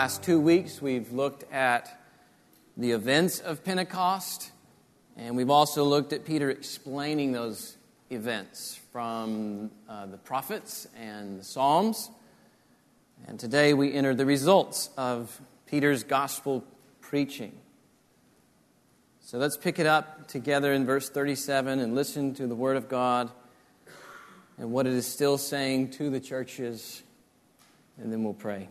last two weeks, we've looked at the events of Pentecost, and we've also looked at Peter explaining those events from uh, the prophets and the Psalms. And today we enter the results of Peter's gospel preaching. So let's pick it up together in verse 37 and listen to the Word of God and what it is still saying to the churches, and then we'll pray.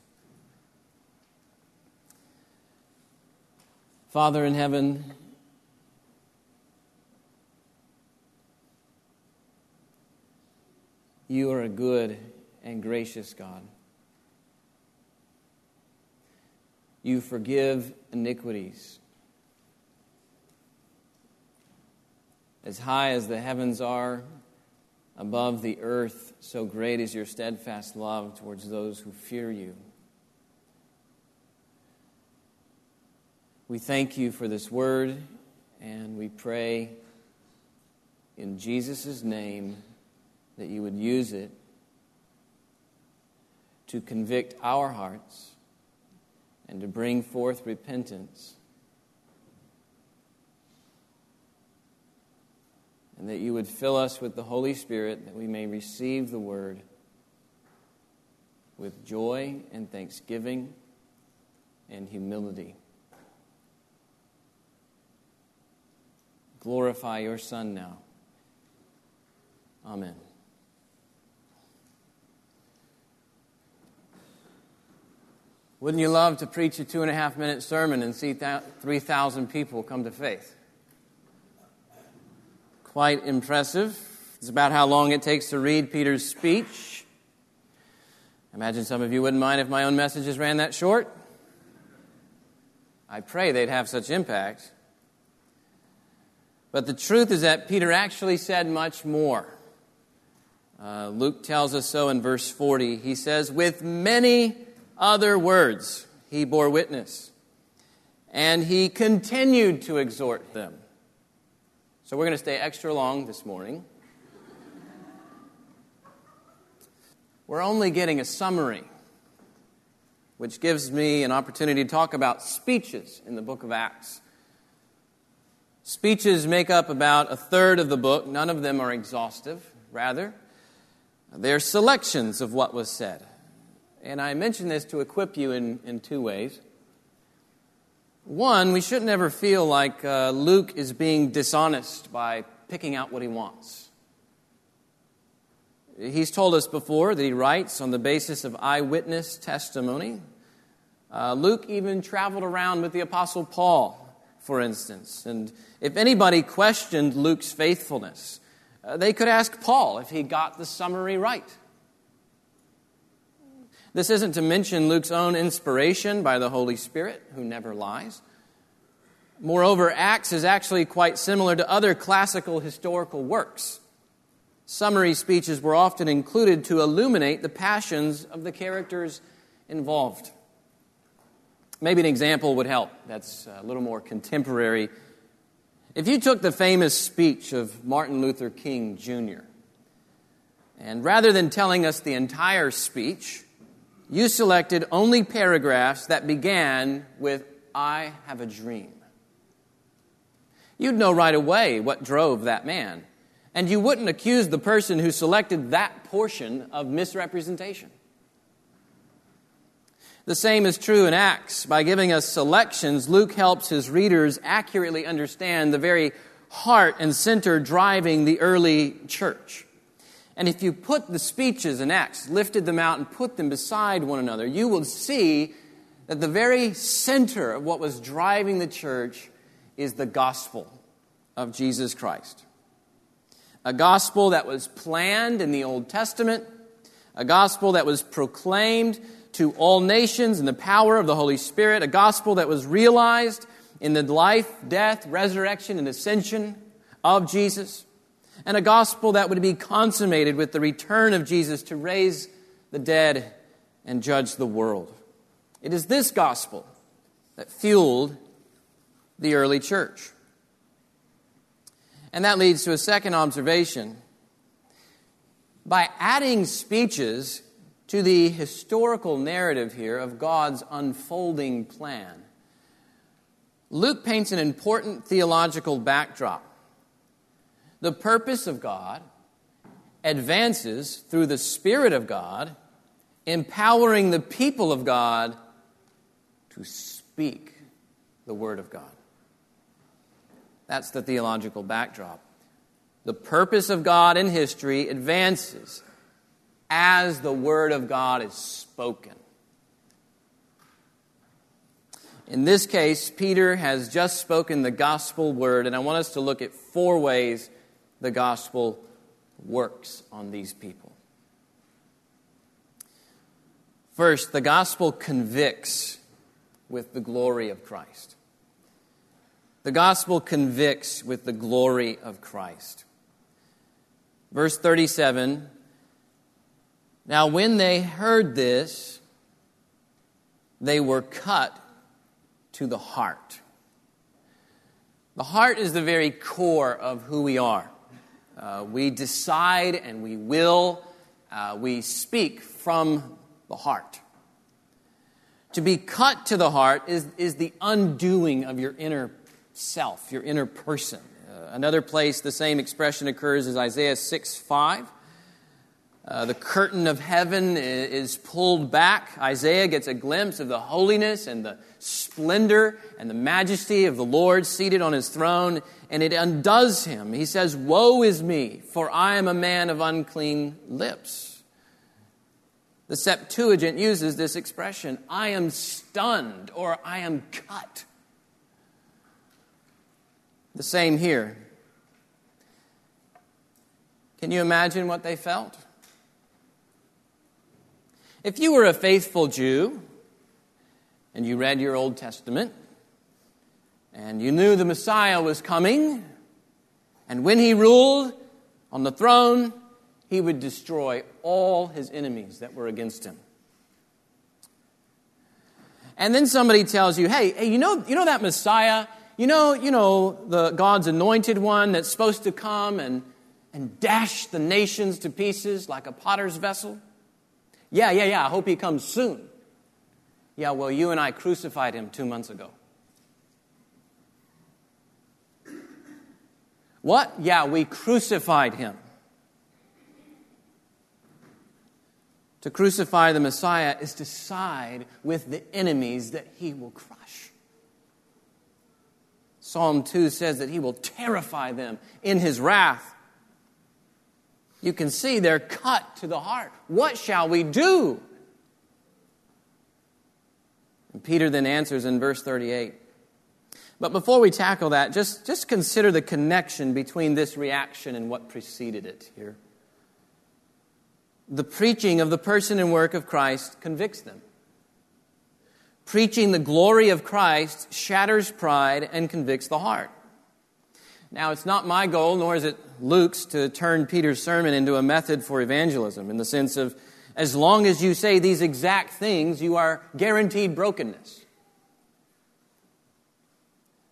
Father in heaven, you are a good and gracious God. You forgive iniquities. As high as the heavens are above the earth, so great is your steadfast love towards those who fear you. We thank you for this word, and we pray in Jesus' name that you would use it to convict our hearts and to bring forth repentance. And that you would fill us with the Holy Spirit that we may receive the word with joy and thanksgiving and humility. Glorify your Son now. Amen. Wouldn't you love to preach a two and a half minute sermon and see 3,000 people come to faith? Quite impressive. It's about how long it takes to read Peter's speech. I imagine some of you wouldn't mind if my own messages ran that short. I pray they'd have such impact. But the truth is that Peter actually said much more. Uh, Luke tells us so in verse 40. He says, With many other words he bore witness, and he continued to exhort them. So we're going to stay extra long this morning. We're only getting a summary, which gives me an opportunity to talk about speeches in the book of Acts. Speeches make up about a third of the book. None of them are exhaustive, rather, they're selections of what was said. And I mention this to equip you in, in two ways. One, we shouldn't ever feel like uh, Luke is being dishonest by picking out what he wants. He's told us before that he writes on the basis of eyewitness testimony. Uh, Luke even traveled around with the Apostle Paul for instance. And if anybody questioned Luke's faithfulness, uh, they could ask Paul if he got the summary right. This isn't to mention Luke's own inspiration by the Holy Spirit, who never lies. Moreover, Acts is actually quite similar to other classical historical works. Summary speeches were often included to illuminate the passions of the characters involved. Maybe an example would help that's a little more contemporary. If you took the famous speech of Martin Luther King Jr., and rather than telling us the entire speech, you selected only paragraphs that began with, I have a dream. You'd know right away what drove that man, and you wouldn't accuse the person who selected that portion of misrepresentation. The same is true in Acts. By giving us selections, Luke helps his readers accurately understand the very heart and center driving the early church. And if you put the speeches in Acts, lifted them out, and put them beside one another, you will see that the very center of what was driving the church is the gospel of Jesus Christ. A gospel that was planned in the Old Testament, a gospel that was proclaimed to all nations in the power of the Holy Spirit, a gospel that was realized in the life, death, resurrection, and ascension of Jesus and a gospel that would be consummated with the return of Jesus to raise the dead and judge the world. It is this gospel that fueled the early church. And that leads to a second observation. By adding speeches to the historical narrative here of God's unfolding plan, Luke paints an important theological backdrop the purpose of God advances through the Spirit of God, empowering the people of God to speak the Word of God. That's the theological backdrop. The purpose of God in history advances as the Word of God is spoken. In this case, Peter has just spoken the gospel word, and I want us to look at four ways the gospel works on these people. First, the gospel convicts with the glory of Christ. The gospel convicts with the glory of Christ. Verse 37 Now, when they heard this, they were cut to the heart. The heart is the very core of who we are. Uh, we decide and we will, uh, we speak from the heart. To be cut to the heart is, is the undoing of your inner self, your inner person. Uh, another place the same expression occurs is Isaiah 6 5. Uh, the curtain of heaven is pulled back. Isaiah gets a glimpse of the holiness and the splendor and the majesty of the Lord seated on his throne, and it undoes him. He says, Woe is me, for I am a man of unclean lips. The Septuagint uses this expression I am stunned or I am cut. The same here. Can you imagine what they felt? If you were a faithful Jew and you read your Old Testament and you knew the Messiah was coming, and when he ruled on the throne, he would destroy all his enemies that were against him. And then somebody tells you, hey, hey, you know, you know that Messiah? You know, you know, the God's anointed one that's supposed to come and, and dash the nations to pieces like a potter's vessel? Yeah, yeah, yeah, I hope he comes soon. Yeah, well, you and I crucified him two months ago. What? Yeah, we crucified him. To crucify the Messiah is to side with the enemies that he will crush. Psalm 2 says that he will terrify them in his wrath you can see they're cut to the heart. What shall we do? And Peter then answers in verse 38. But before we tackle that, just, just consider the connection between this reaction and what preceded it here. The preaching of the person and work of Christ convicts them. Preaching the glory of Christ shatters pride and convicts the heart. Now, it's not my goal, nor is it Luke's, to turn Peter's sermon into a method for evangelism in the sense of as long as you say these exact things, you are guaranteed brokenness.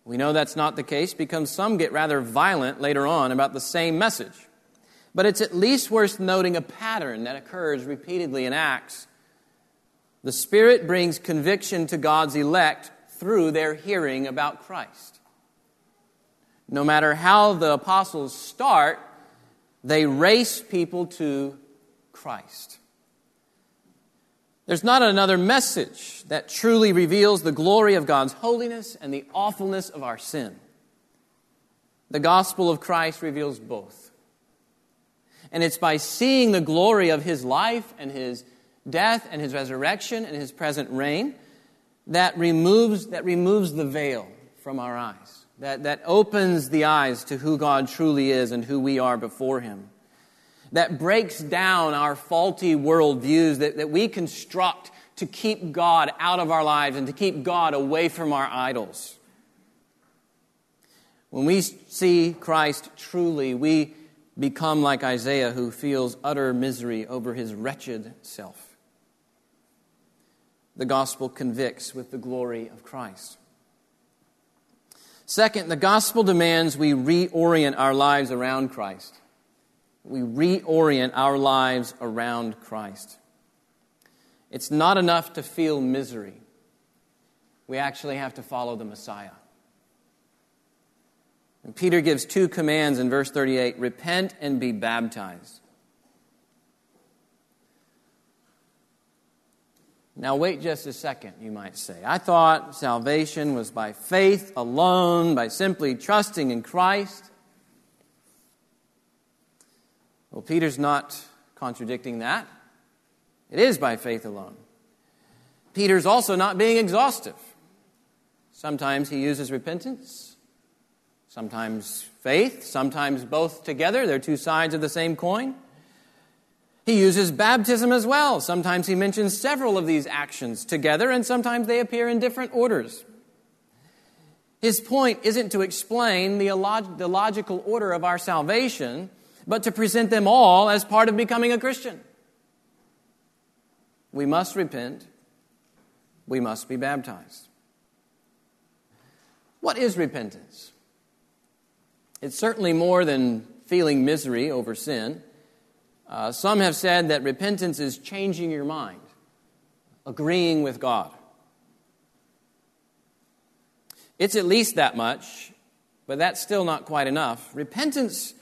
We know that's not the case because some get rather violent later on about the same message. But it's at least worth noting a pattern that occurs repeatedly in Acts. The Spirit brings conviction to God's elect through their hearing about Christ. No matter how the apostles start, they race people to Christ. There's not another message that truly reveals the glory of God's holiness and the awfulness of our sin. The gospel of Christ reveals both. And it's by seeing the glory of his life and his death and his resurrection and his present reign that removes, that removes the veil from our eyes, that, that opens the eyes to who God truly is and who we are before him that breaks down our faulty worldviews that, that we construct to keep God out of our lives and to keep God away from our idols. When we see Christ truly, we become like Isaiah, who feels utter misery over his wretched self. The gospel convicts with the glory of Christ. Second, the gospel demands we reorient our lives around Christ we reorient our lives around Christ. It's not enough to feel misery. We actually have to follow the Messiah. And Peter gives two commands in verse 38 repent and be baptized. Now, wait just a second, you might say. I thought salvation was by faith alone, by simply trusting in Christ. Well, Peter's not contradicting that. It is by faith alone. Peter's also not being exhaustive. Sometimes he uses repentance, sometimes faith, sometimes both together. They're two sides of the same coin. He uses baptism as well. Sometimes he mentions several of these actions together, and sometimes they appear in different orders. His point isn't to explain the, the logical order of our salvation, but to present them all as part of becoming a Christian. We must repent. We must be baptized. What is repentance? It's certainly more than feeling misery over sin. Uh, some have said that repentance is changing your mind, agreeing with God. It's at least that much, but that's still not quite enough. Repentance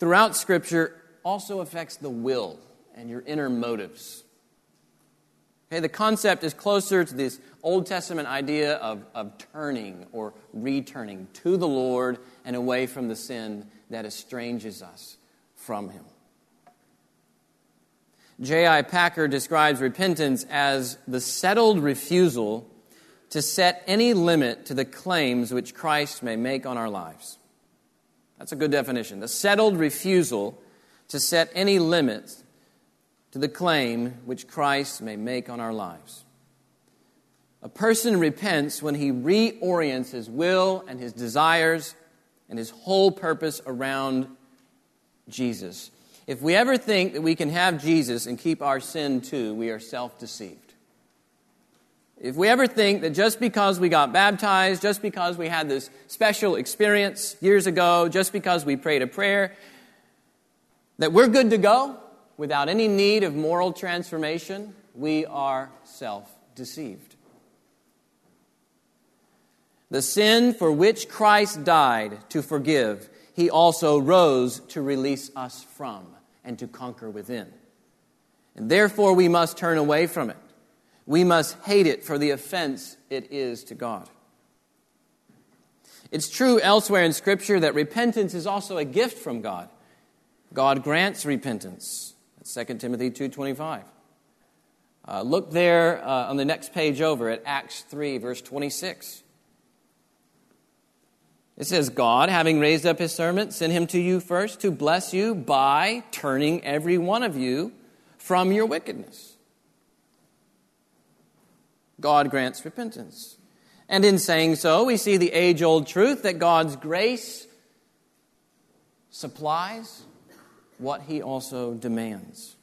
throughout Scripture also affects the will and your inner motives. Okay, the concept is closer to this Old Testament idea of, of turning or returning to the Lord and away from the sin that estranges us from Him. J.I. Packer describes repentance as the settled refusal to set any limit to the claims which Christ may make on our lives. That's a good definition. The settled refusal to set any limits to the claim which Christ may make on our lives. A person repents when he reorients his will and his desires and his whole purpose around Jesus. If we ever think that we can have Jesus and keep our sin too, we are self deceived. If we ever think that just because we got baptized, just because we had this special experience years ago, just because we prayed a prayer, that we're good to go without any need of moral transformation, we are self deceived. The sin for which Christ died to forgive, he also rose to release us from and to conquer within. And therefore, we must turn away from it. We must hate it for the offense it is to God. It's true elsewhere in Scripture that repentance is also a gift from God. God grants repentance. That's 2 Timothy 2.25. Uh, look there uh, on the next page over at Acts 3, verse 26. It says, God, having raised up his servant, sent him to you first to bless you by turning every one of you from your wickedness. God grants repentance. And in saying so, we see the age old truth that God's grace supplies what he also demands.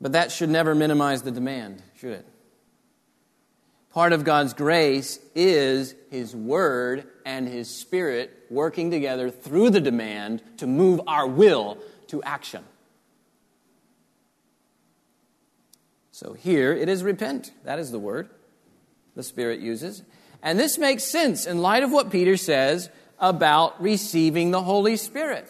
But that should never minimize the demand, should it? Part of God's grace is His Word and His Spirit working together through the demand to move our will to action. So here it is repent. That is the word the Spirit uses. And this makes sense in light of what Peter says about receiving the Holy Spirit.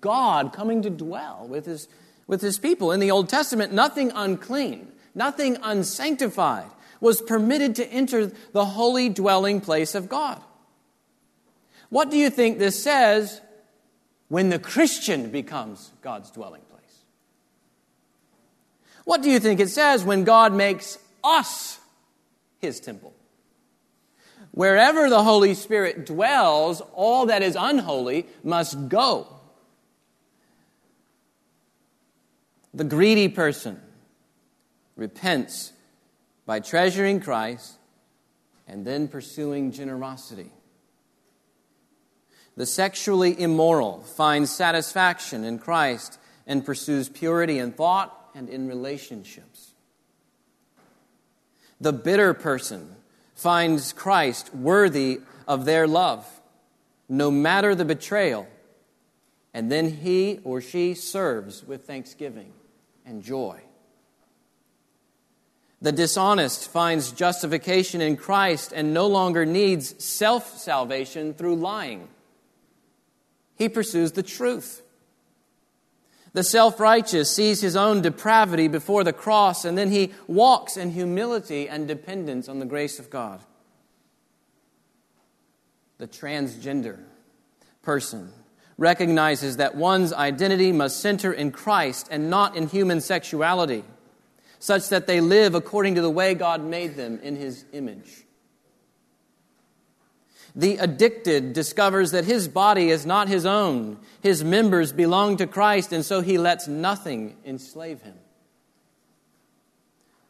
God coming to dwell with his, with his people. In the Old Testament, nothing unclean, nothing unsanctified was permitted to enter the holy dwelling place of God. What do you think this says when the Christian becomes God's dwelling place? What do you think it says when God makes us his temple? Wherever the Holy Spirit dwells, all that is unholy must go. The greedy person repents by treasuring Christ and then pursuing generosity. The sexually immoral finds satisfaction in Christ and pursues purity in thought and in relationships. The bitter person finds Christ worthy of their love, no matter the betrayal, and then he or she serves with thanksgiving and joy. The dishonest finds justification in Christ and no longer needs self salvation through lying. He pursues the truth. The self righteous sees his own depravity before the cross, and then he walks in humility and dependence on the grace of God. The transgender person recognizes that one's identity must center in Christ and not in human sexuality, such that they live according to the way God made them in his image. The addicted discovers that his body is not his own. His members belong to Christ, and so he lets nothing enslave him.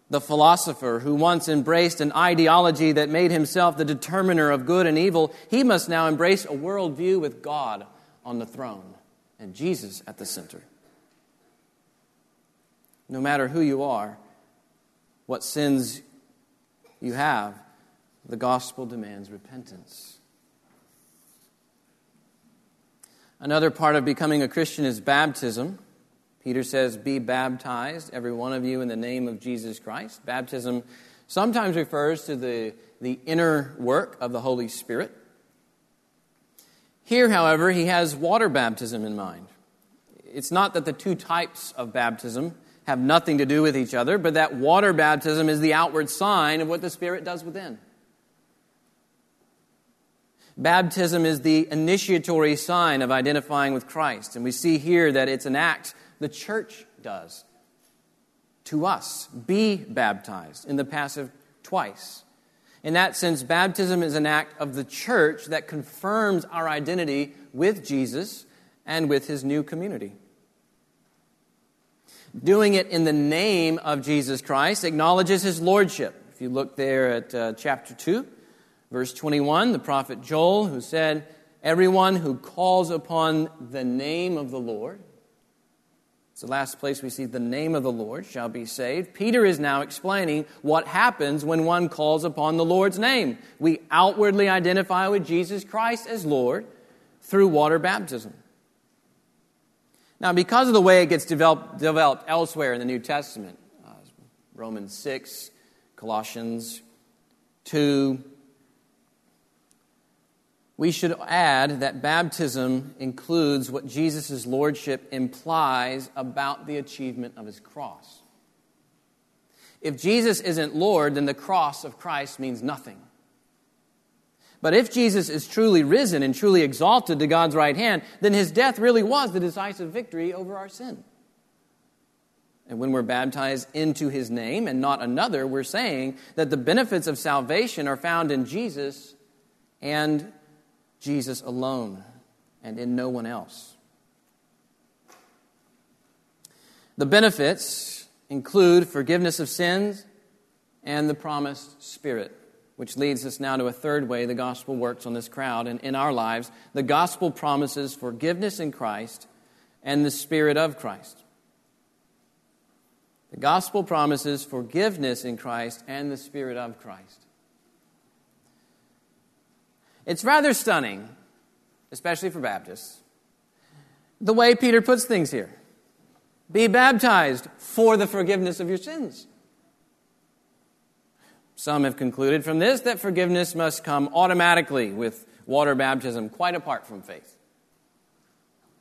The philosopher who once embraced an ideology that made himself the determiner of good and evil, he must now embrace a worldview with God on the throne and Jesus at the center. No matter who you are, what sins you have, the gospel demands repentance. Another part of becoming a Christian is baptism. Peter says, Be baptized, every one of you, in the name of Jesus Christ. Baptism sometimes refers to the, the inner work of the Holy Spirit. Here, however, he has water baptism in mind. It's not that the two types of baptism have nothing to do with each other, but that water baptism is the outward sign of what the Spirit does within. Baptism is the initiatory sign of identifying with Christ. And we see here that it's an act the church does to us. Be baptized in the passive twice. In that sense, baptism is an act of the church that confirms our identity with Jesus and with his new community. Doing it in the name of Jesus Christ acknowledges his lordship. If you look there at uh, chapter 2, Verse 21, the prophet Joel, who said, Everyone who calls upon the name of the Lord, it's the last place we see the name of the Lord shall be saved. Peter is now explaining what happens when one calls upon the Lord's name. We outwardly identify with Jesus Christ as Lord through water baptism. Now, because of the way it gets developed, developed elsewhere in the New Testament, uh, Romans 6, Colossians 2, we should add that baptism includes what Jesus' lordship implies about the achievement of his cross. If Jesus isn't Lord, then the cross of Christ means nothing. But if Jesus is truly risen and truly exalted to God's right hand, then his death really was the decisive victory over our sin. And when we're baptized into his name and not another, we're saying that the benefits of salvation are found in Jesus and Jesus alone and in no one else. The benefits include forgiveness of sins and the promised Spirit, which leads us now to a third way the gospel works on this crowd and in our lives. The gospel promises forgiveness in Christ and the Spirit of Christ. The gospel promises forgiveness in Christ and the Spirit of Christ. It's rather stunning, especially for Baptists, the way Peter puts things here. Be baptized for the forgiveness of your sins. Some have concluded from this that forgiveness must come automatically with water baptism, quite apart from faith.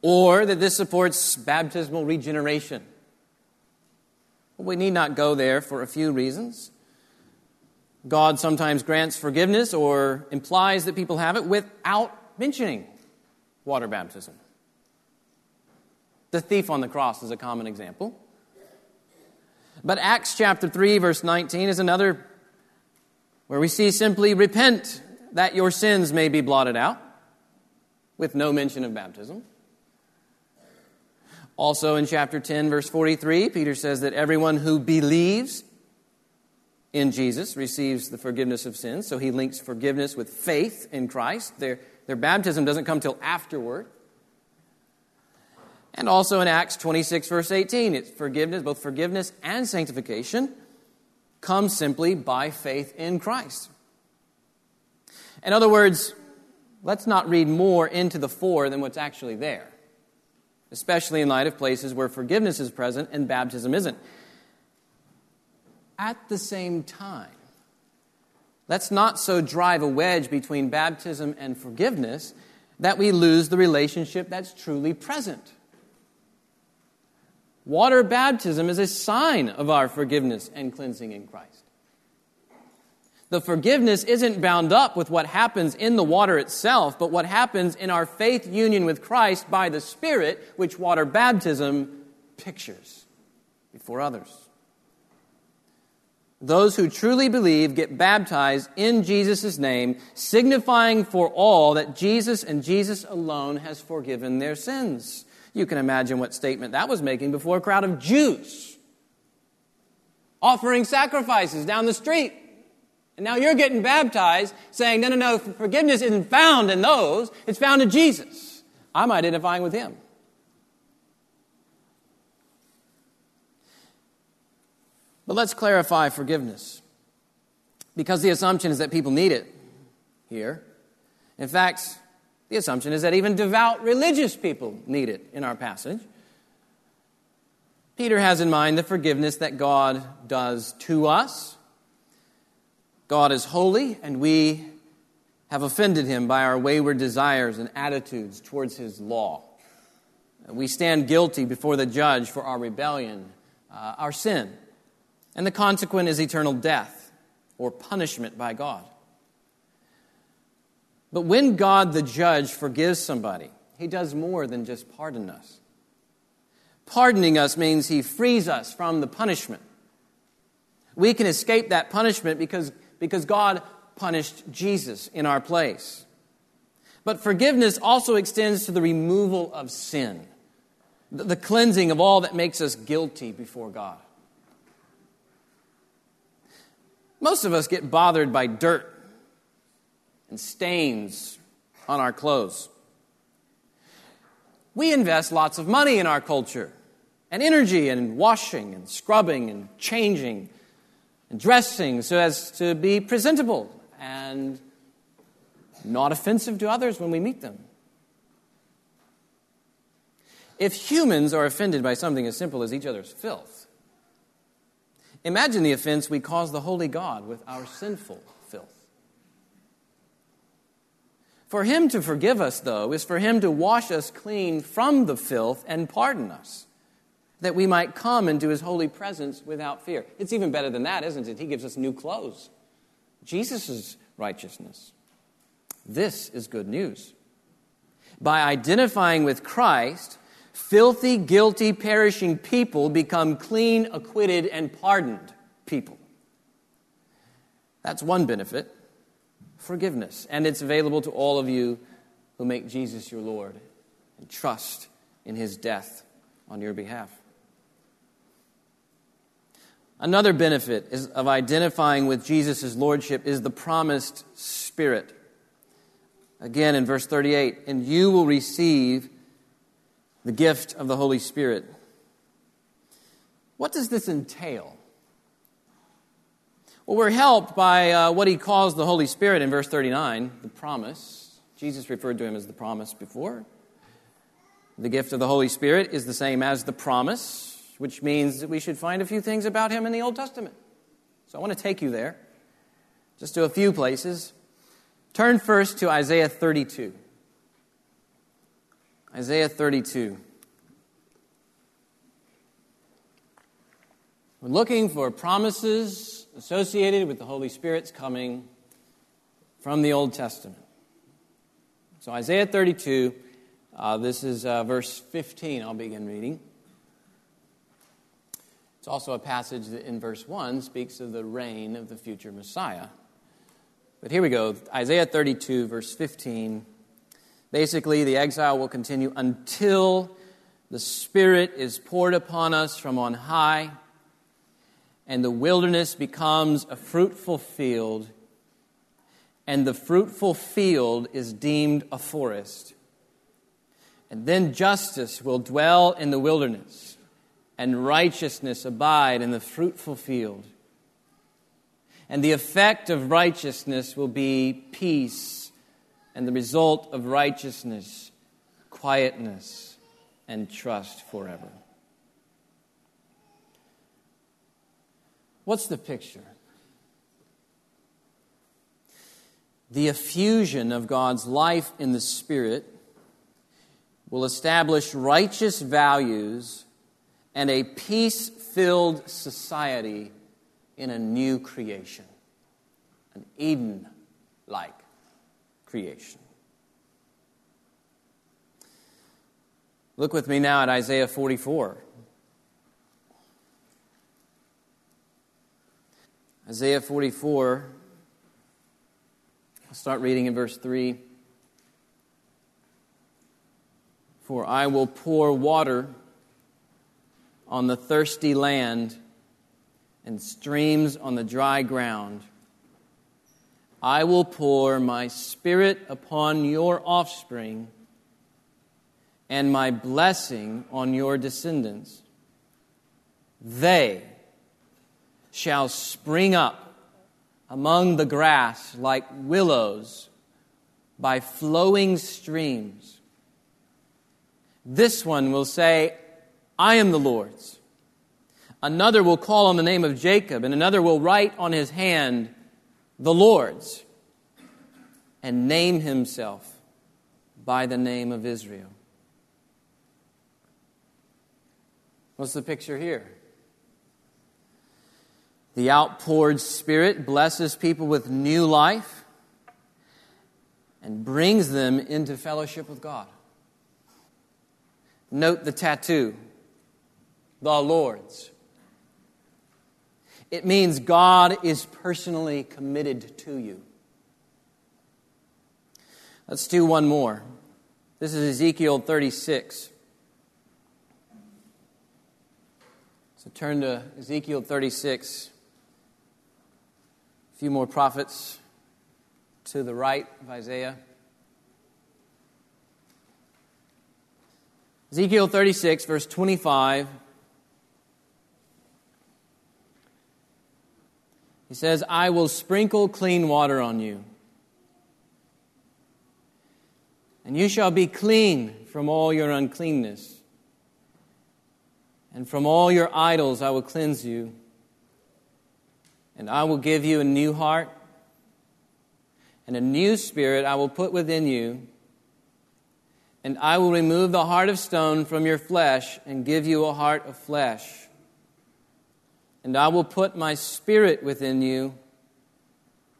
Or that this supports baptismal regeneration, We need not go there for a few reasons. God sometimes grants forgiveness or implies that people have it without mentioning water baptism. The thief on the cross is a common example. But Acts chapter 3, verse 19 is another where we see simply repent that your sins may be blotted out, with no mention of baptism. Also in chapter 10, verse 43, Peter says that everyone who believes in Jesus receives the forgiveness of sins. So he links forgiveness with faith in Christ. Their, their baptism doesn't come till afterward. And also in Acts 26, verse 18, it's forgiveness, both forgiveness and sanctification come simply by faith in Christ. In other words, let's not read more into the for than what's actually there, especially in light of places where forgiveness is present and baptism isn't. At the same time, let's not so drive a wedge between baptism and forgiveness that we lose the relationship that's truly present. Water baptism is a sign of our forgiveness and cleansing in Christ. The forgiveness isn't bound up with what happens in the water itself, but what happens in our faith union with Christ by the Spirit, which water baptism pictures before others. Those who truly believe get baptized in Jesus' name, signifying for all that Jesus and Jesus alone has forgiven their sins. You can imagine what statement that was making before a crowd of Jews offering sacrifices down the street. And now you're getting baptized saying, no, no, no, forgiveness isn't found in those, it's found in Jesus. I'm identifying with him. But let's clarify forgiveness. Because the assumption is that people need it here. In fact, the assumption is that even devout religious people need it in our passage. Peter has in mind the forgiveness that God does to us. God is holy, and we have offended him by our wayward desires and attitudes towards his law. We stand guilty before the judge for our rebellion, uh, our sin, and the consequent is eternal death or punishment by God. But when God the judge forgives somebody, he does more than just pardon us. Pardoning us means he frees us from the punishment. We can escape that punishment because, because God punished Jesus in our place. But forgiveness also extends to the removal of sin, the cleansing of all that makes us guilty before God. Most of us get bothered by dirt and stains on our clothes. We invest lots of money in our culture and energy in washing and scrubbing and changing and dressing so as to be presentable and not offensive to others when we meet them. If humans are offended by something as simple as each other's filth, imagine the offense we cause the holy God with our sinful For him to forgive us, though, is for him to wash us clean from the filth and pardon us, that we might come into his holy presence without fear. It's even better than that, isn't it? He gives us new clothes Jesus' righteousness. This is good news. By identifying with Christ, filthy, guilty, perishing people become clean, acquitted, and pardoned people. That's one benefit forgiveness. And it's available to all of you who make Jesus your Lord and trust in his death on your behalf. Another benefit is, of identifying with Jesus' lordship is the promised Spirit. Again, in verse 38, and you will receive the gift of the Holy Spirit. What does this entail? Well, we're helped by uh, what he calls the Holy Spirit in verse 39, the promise. Jesus referred to him as the promise before. The gift of the Holy Spirit is the same as the promise, which means that we should find a few things about him in the Old Testament. So I want to take you there, just to a few places. Turn first to Isaiah 32. Isaiah 32. We're looking for promises associated with the Holy Spirit's coming from the Old Testament. So, Isaiah 32, uh, this is uh, verse 15, I'll begin reading. It's also a passage that in verse 1 speaks of the reign of the future Messiah. But here we go Isaiah 32, verse 15. Basically, the exile will continue until the Spirit is poured upon us from on high, and the wilderness becomes a fruitful field, and the fruitful field is deemed a forest. And then justice will dwell in the wilderness, and righteousness abide in the fruitful field. And the effect of righteousness will be peace, and the result of righteousness, quietness and trust forever. What's the picture? The effusion of God's life in the Spirit will establish righteous values and a peace filled society in a new creation, an Eden like creation. Look with me now at Isaiah 44. Isaiah 44, I'll start reading in verse 3. For I will pour water on the thirsty land and streams on the dry ground. I will pour my spirit upon your offspring and my blessing on your descendants. They shall spring up among the grass like willows by flowing streams. This one will say, I am the Lord's. Another will call on the name of Jacob, and another will write on his hand, the Lord's, and name himself by the name of Israel. What's the picture here? The outpoured Spirit blesses people with new life and brings them into fellowship with God. Note the tattoo, the Lord's. It means God is personally committed to you. Let's do one more. This is Ezekiel 36. So turn to Ezekiel 36. Few more prophets to the right of Isaiah. Ezekiel 36, verse 25. He says, I will sprinkle clean water on you, and you shall be clean from all your uncleanness and from all your idols I will cleanse you. And I will give you a new heart, and a new spirit I will put within you. And I will remove the heart of stone from your flesh and give you a heart of flesh. And I will put my spirit within you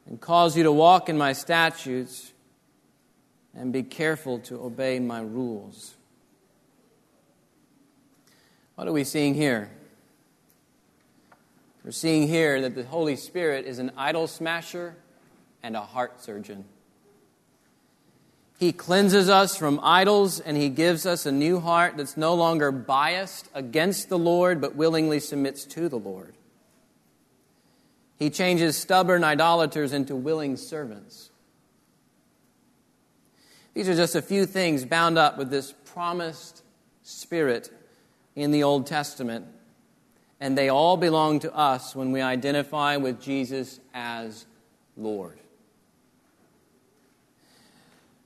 and cause you to walk in my statutes and be careful to obey my rules. What are we seeing here? We're seeing here that the Holy Spirit is an idol smasher and a heart surgeon. He cleanses us from idols and He gives us a new heart that's no longer biased against the Lord but willingly submits to the Lord. He changes stubborn idolaters into willing servants. These are just a few things bound up with this promised Spirit in the Old Testament, and they all belong to us when we identify with Jesus as Lord.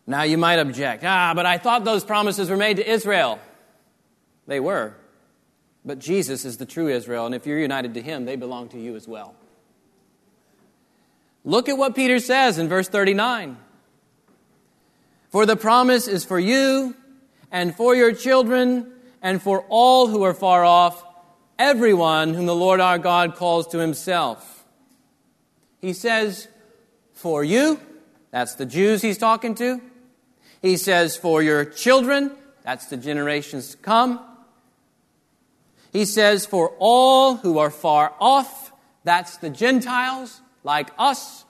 Now you might object, ah, but I thought those promises were made to Israel. They were. But Jesus is the true Israel, and if you're united to him, they belong to you as well. Look at what Peter says in verse 39. For the promise is for you and for your children and for all who are far off, everyone whom the Lord our God calls to himself. He says, For you, that's the Jews he's talking to. He says, For your children, that's the generations to come. He says, For all who are far off, that's the Gentiles, like us.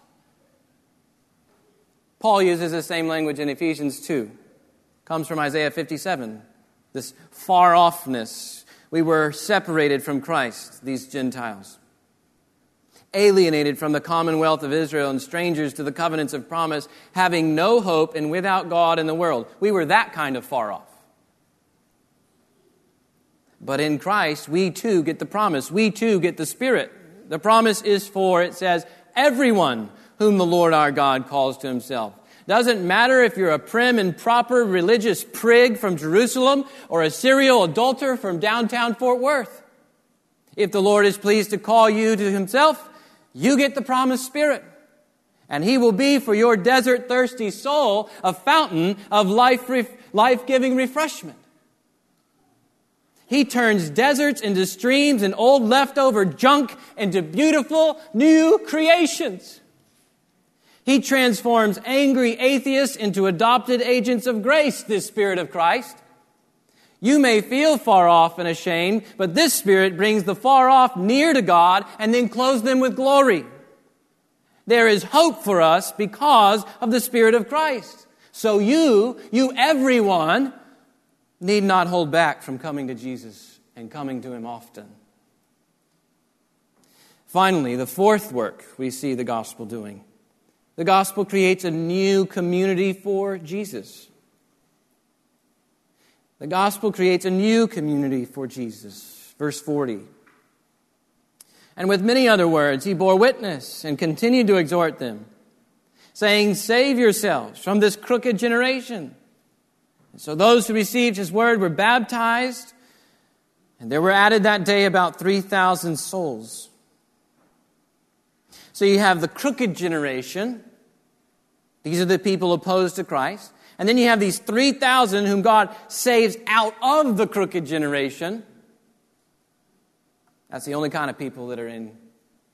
Paul uses the same language in Ephesians 2. Comes from Isaiah 57. This far offness. We were separated from Christ, these Gentiles. Alienated from the commonwealth of Israel and strangers to the covenants of promise, having no hope and without God in the world. We were that kind of far off. But in Christ, we too get the promise. We too get the Spirit. The promise is for, it says, everyone whom the Lord our God calls to himself. Doesn't matter if you're a prim and proper religious prig from Jerusalem or a serial adulterer from downtown Fort Worth. If the Lord is pleased to call you to himself, you get the promised Spirit. And he will be for your desert thirsty soul a fountain of life, life giving refreshment. He turns deserts into streams and old leftover junk into beautiful new creations. He transforms angry atheists into adopted agents of grace, this Spirit of Christ. You may feel far off and ashamed, but this Spirit brings the far off near to God and then clothes them with glory. There is hope for us because of the Spirit of Christ. So you, you everyone, need not hold back from coming to Jesus and coming to Him often. Finally, the fourth work we see the gospel doing the gospel creates a new community for Jesus. The gospel creates a new community for Jesus. Verse 40. And with many other words, he bore witness and continued to exhort them, saying, Save yourselves from this crooked generation. And so those who received his word were baptized, and there were added that day about 3,000 souls. So you have the crooked generation. These are the people opposed to Christ. And then you have these 3,000 whom God saves out of the crooked generation. That's the only kind of people that are in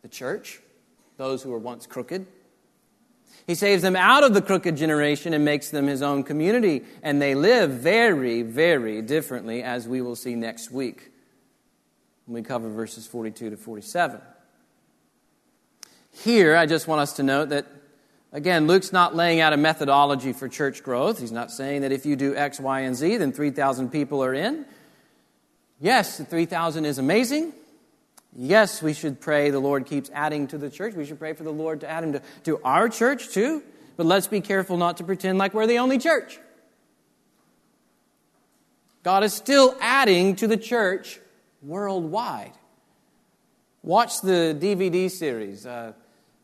the church, those who were once crooked. He saves them out of the crooked generation and makes them his own community. And they live very, very differently, as we will see next week when we cover verses 42 to 47. Here, I just want us to note that, again, Luke's not laying out a methodology for church growth. He's not saying that if you do X, Y, and Z, then 3,000 people are in. Yes, the 3,000 is amazing. Yes, we should pray the Lord keeps adding to the church. We should pray for the Lord to add him to, to our church too. But let's be careful not to pretend like we're the only church. God is still adding to the church worldwide. Watch the DVD series, uh,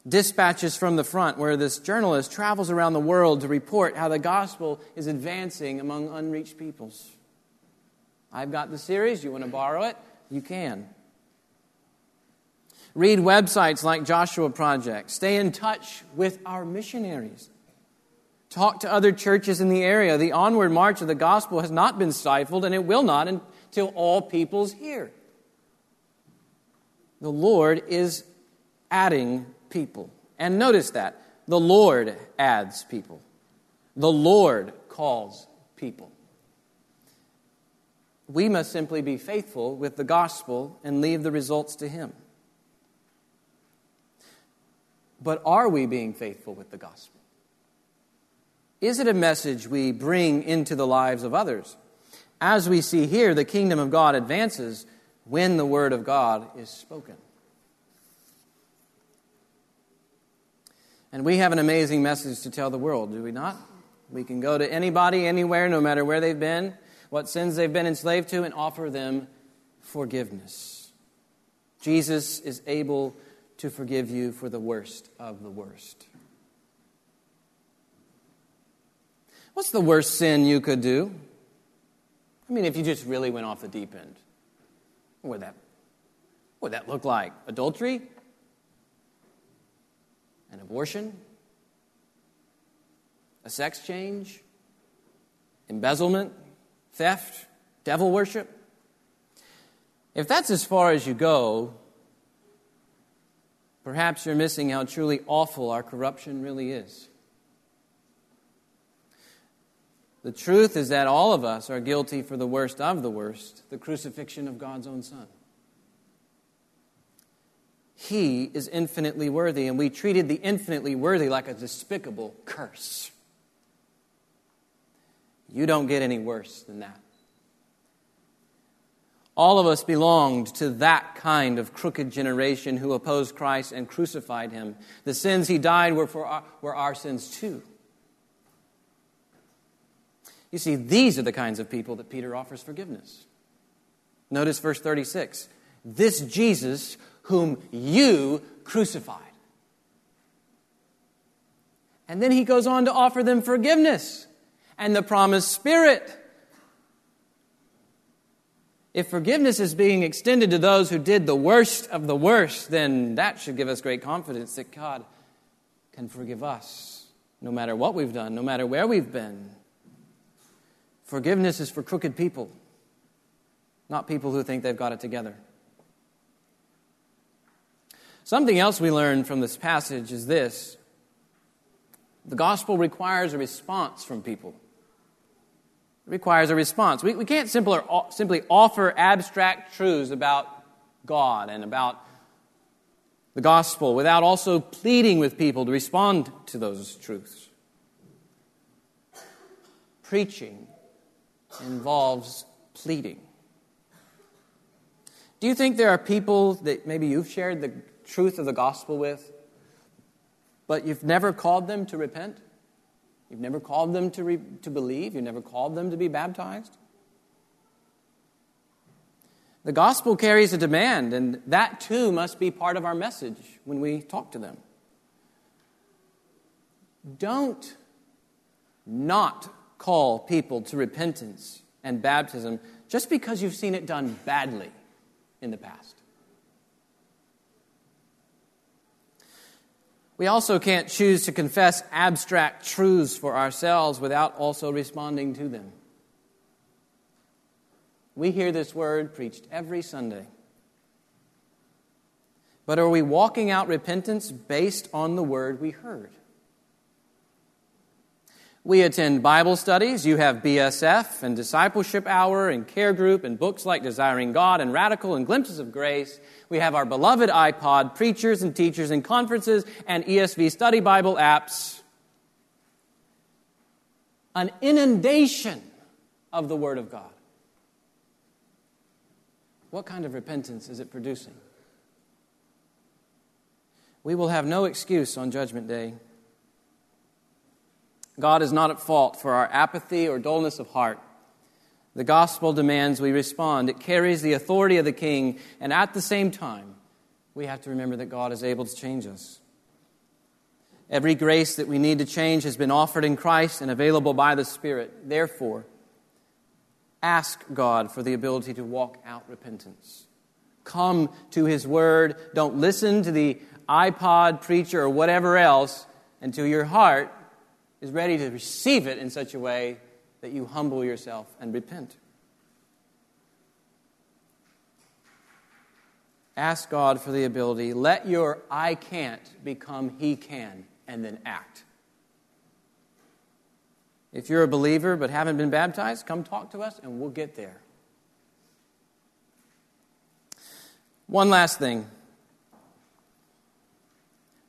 Dispatches from the Front, where this journalist travels around the world to report how the gospel is advancing among unreached peoples. I've got the series. You want to borrow it? You can. Read websites like Joshua Project. Stay in touch with our missionaries. Talk to other churches in the area. The onward march of the gospel has not been stifled, and it will not until all peoples hear. The Lord is adding people. And notice that the Lord adds people, the Lord calls people. We must simply be faithful with the gospel and leave the results to Him. But are we being faithful with the gospel? Is it a message we bring into the lives of others? As we see here, the kingdom of God advances when the word of God is spoken. And we have an amazing message to tell the world, do we not? We can go to anybody, anywhere, no matter where they've been, what sins they've been enslaved to, and offer them forgiveness. Jesus is able to forgive you for the worst of the worst. What's the worst sin you could do? I mean, if you just really went off the deep end, what would that, what would that look like? Adultery? An abortion? A sex change? Embezzlement? Theft? Devil worship? If that's as far as you go, perhaps you're missing how truly awful our corruption really is. The truth is that all of us are guilty for the worst of the worst the crucifixion of God's own Son. He is infinitely worthy, and we treated the infinitely worthy like a despicable curse. You don't get any worse than that. All of us belonged to that kind of crooked generation who opposed Christ and crucified him. The sins he died were, for our, were our sins too. You see, these are the kinds of people that Peter offers forgiveness. Notice verse 36 This Jesus whom you crucified. And then he goes on to offer them forgiveness and the promised Spirit. If forgiveness is being extended to those who did the worst of the worst, then that should give us great confidence that God can forgive us no matter what we've done, no matter where we've been. Forgiveness is for crooked people, not people who think they've got it together. Something else we learn from this passage is this the gospel requires a response from people. It requires a response. We, we can't simpler, simply offer abstract truths about God and about the gospel without also pleading with people to respond to those truths. Preaching involves pleading. Do you think there are people that maybe you've shared the truth of the gospel with, but you've never called them to repent? You've never called them to, re- to believe? You've never called them to be baptized? The gospel carries a demand, and that too must be part of our message when we talk to them. Don't not call people to repentance and baptism just because you've seen it done badly in the past. We also can't choose to confess abstract truths for ourselves without also responding to them. We hear this word preached every Sunday. But are we walking out repentance based on the word we heard? We attend Bible studies. You have BSF and Discipleship Hour and Care Group and books like Desiring God and Radical and Glimpses of Grace. We have our beloved iPod, preachers and teachers and conferences, and ESV study Bible apps. An inundation of the Word of God. What kind of repentance is it producing? We will have no excuse on Judgment Day. God is not at fault for our apathy or dullness of heart. The gospel demands we respond. It carries the authority of the king, and at the same time, we have to remember that God is able to change us. Every grace that we need to change has been offered in Christ and available by the Spirit. Therefore, ask God for the ability to walk out repentance. Come to His Word. Don't listen to the iPod preacher or whatever else until your heart is ready to receive it in such a way that you humble yourself and repent. Ask God for the ability. Let your I can't become He can, and then act. If you're a believer but haven't been baptized, come talk to us and we'll get there. One last thing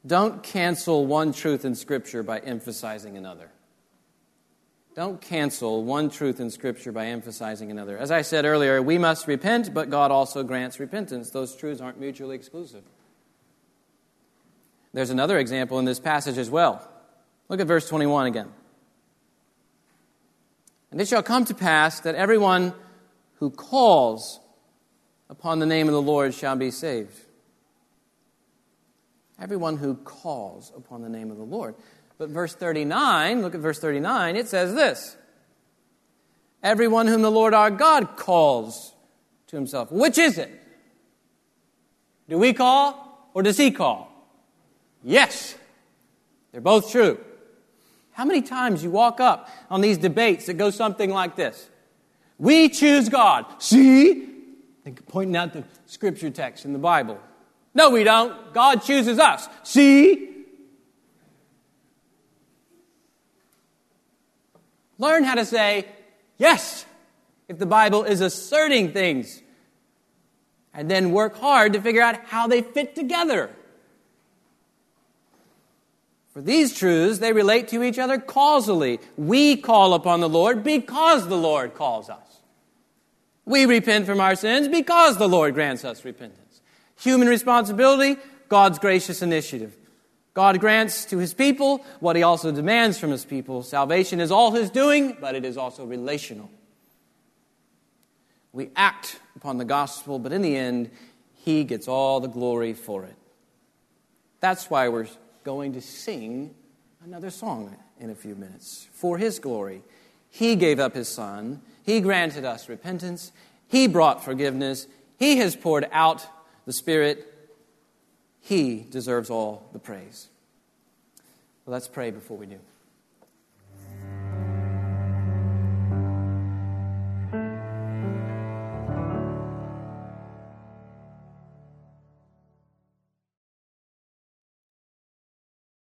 don't cancel one truth in Scripture by emphasizing another. Don't cancel one truth in Scripture by emphasizing another. As I said earlier, we must repent, but God also grants repentance. Those truths aren't mutually exclusive. There's another example in this passage as well. Look at verse 21 again. And it shall come to pass that everyone who calls upon the name of the Lord shall be saved. Everyone who calls upon the name of the Lord. But verse 39, look at verse 39, it says this Everyone whom the Lord our God calls to himself. Which is it? Do we call or does he call? Yes. They're both true. How many times you walk up on these debates that go something like this? We choose God. See? pointing out the scripture text in the Bible. No, we don't. God chooses us. See? Learn how to say yes if the Bible is asserting things. And then work hard to figure out how they fit together. For these truths, they relate to each other causally. We call upon the Lord because the Lord calls us. We repent from our sins because the Lord grants us repentance. Human responsibility, God's gracious initiative. God grants to his people what he also demands from his people. Salvation is all his doing, but it is also relational. We act upon the gospel, but in the end, he gets all the glory for it. That's why we're going to sing another song in a few minutes for his glory. He gave up his son. He granted us repentance. He brought forgiveness. He has poured out the Spirit. He deserves all the praise. Let's pray before we do.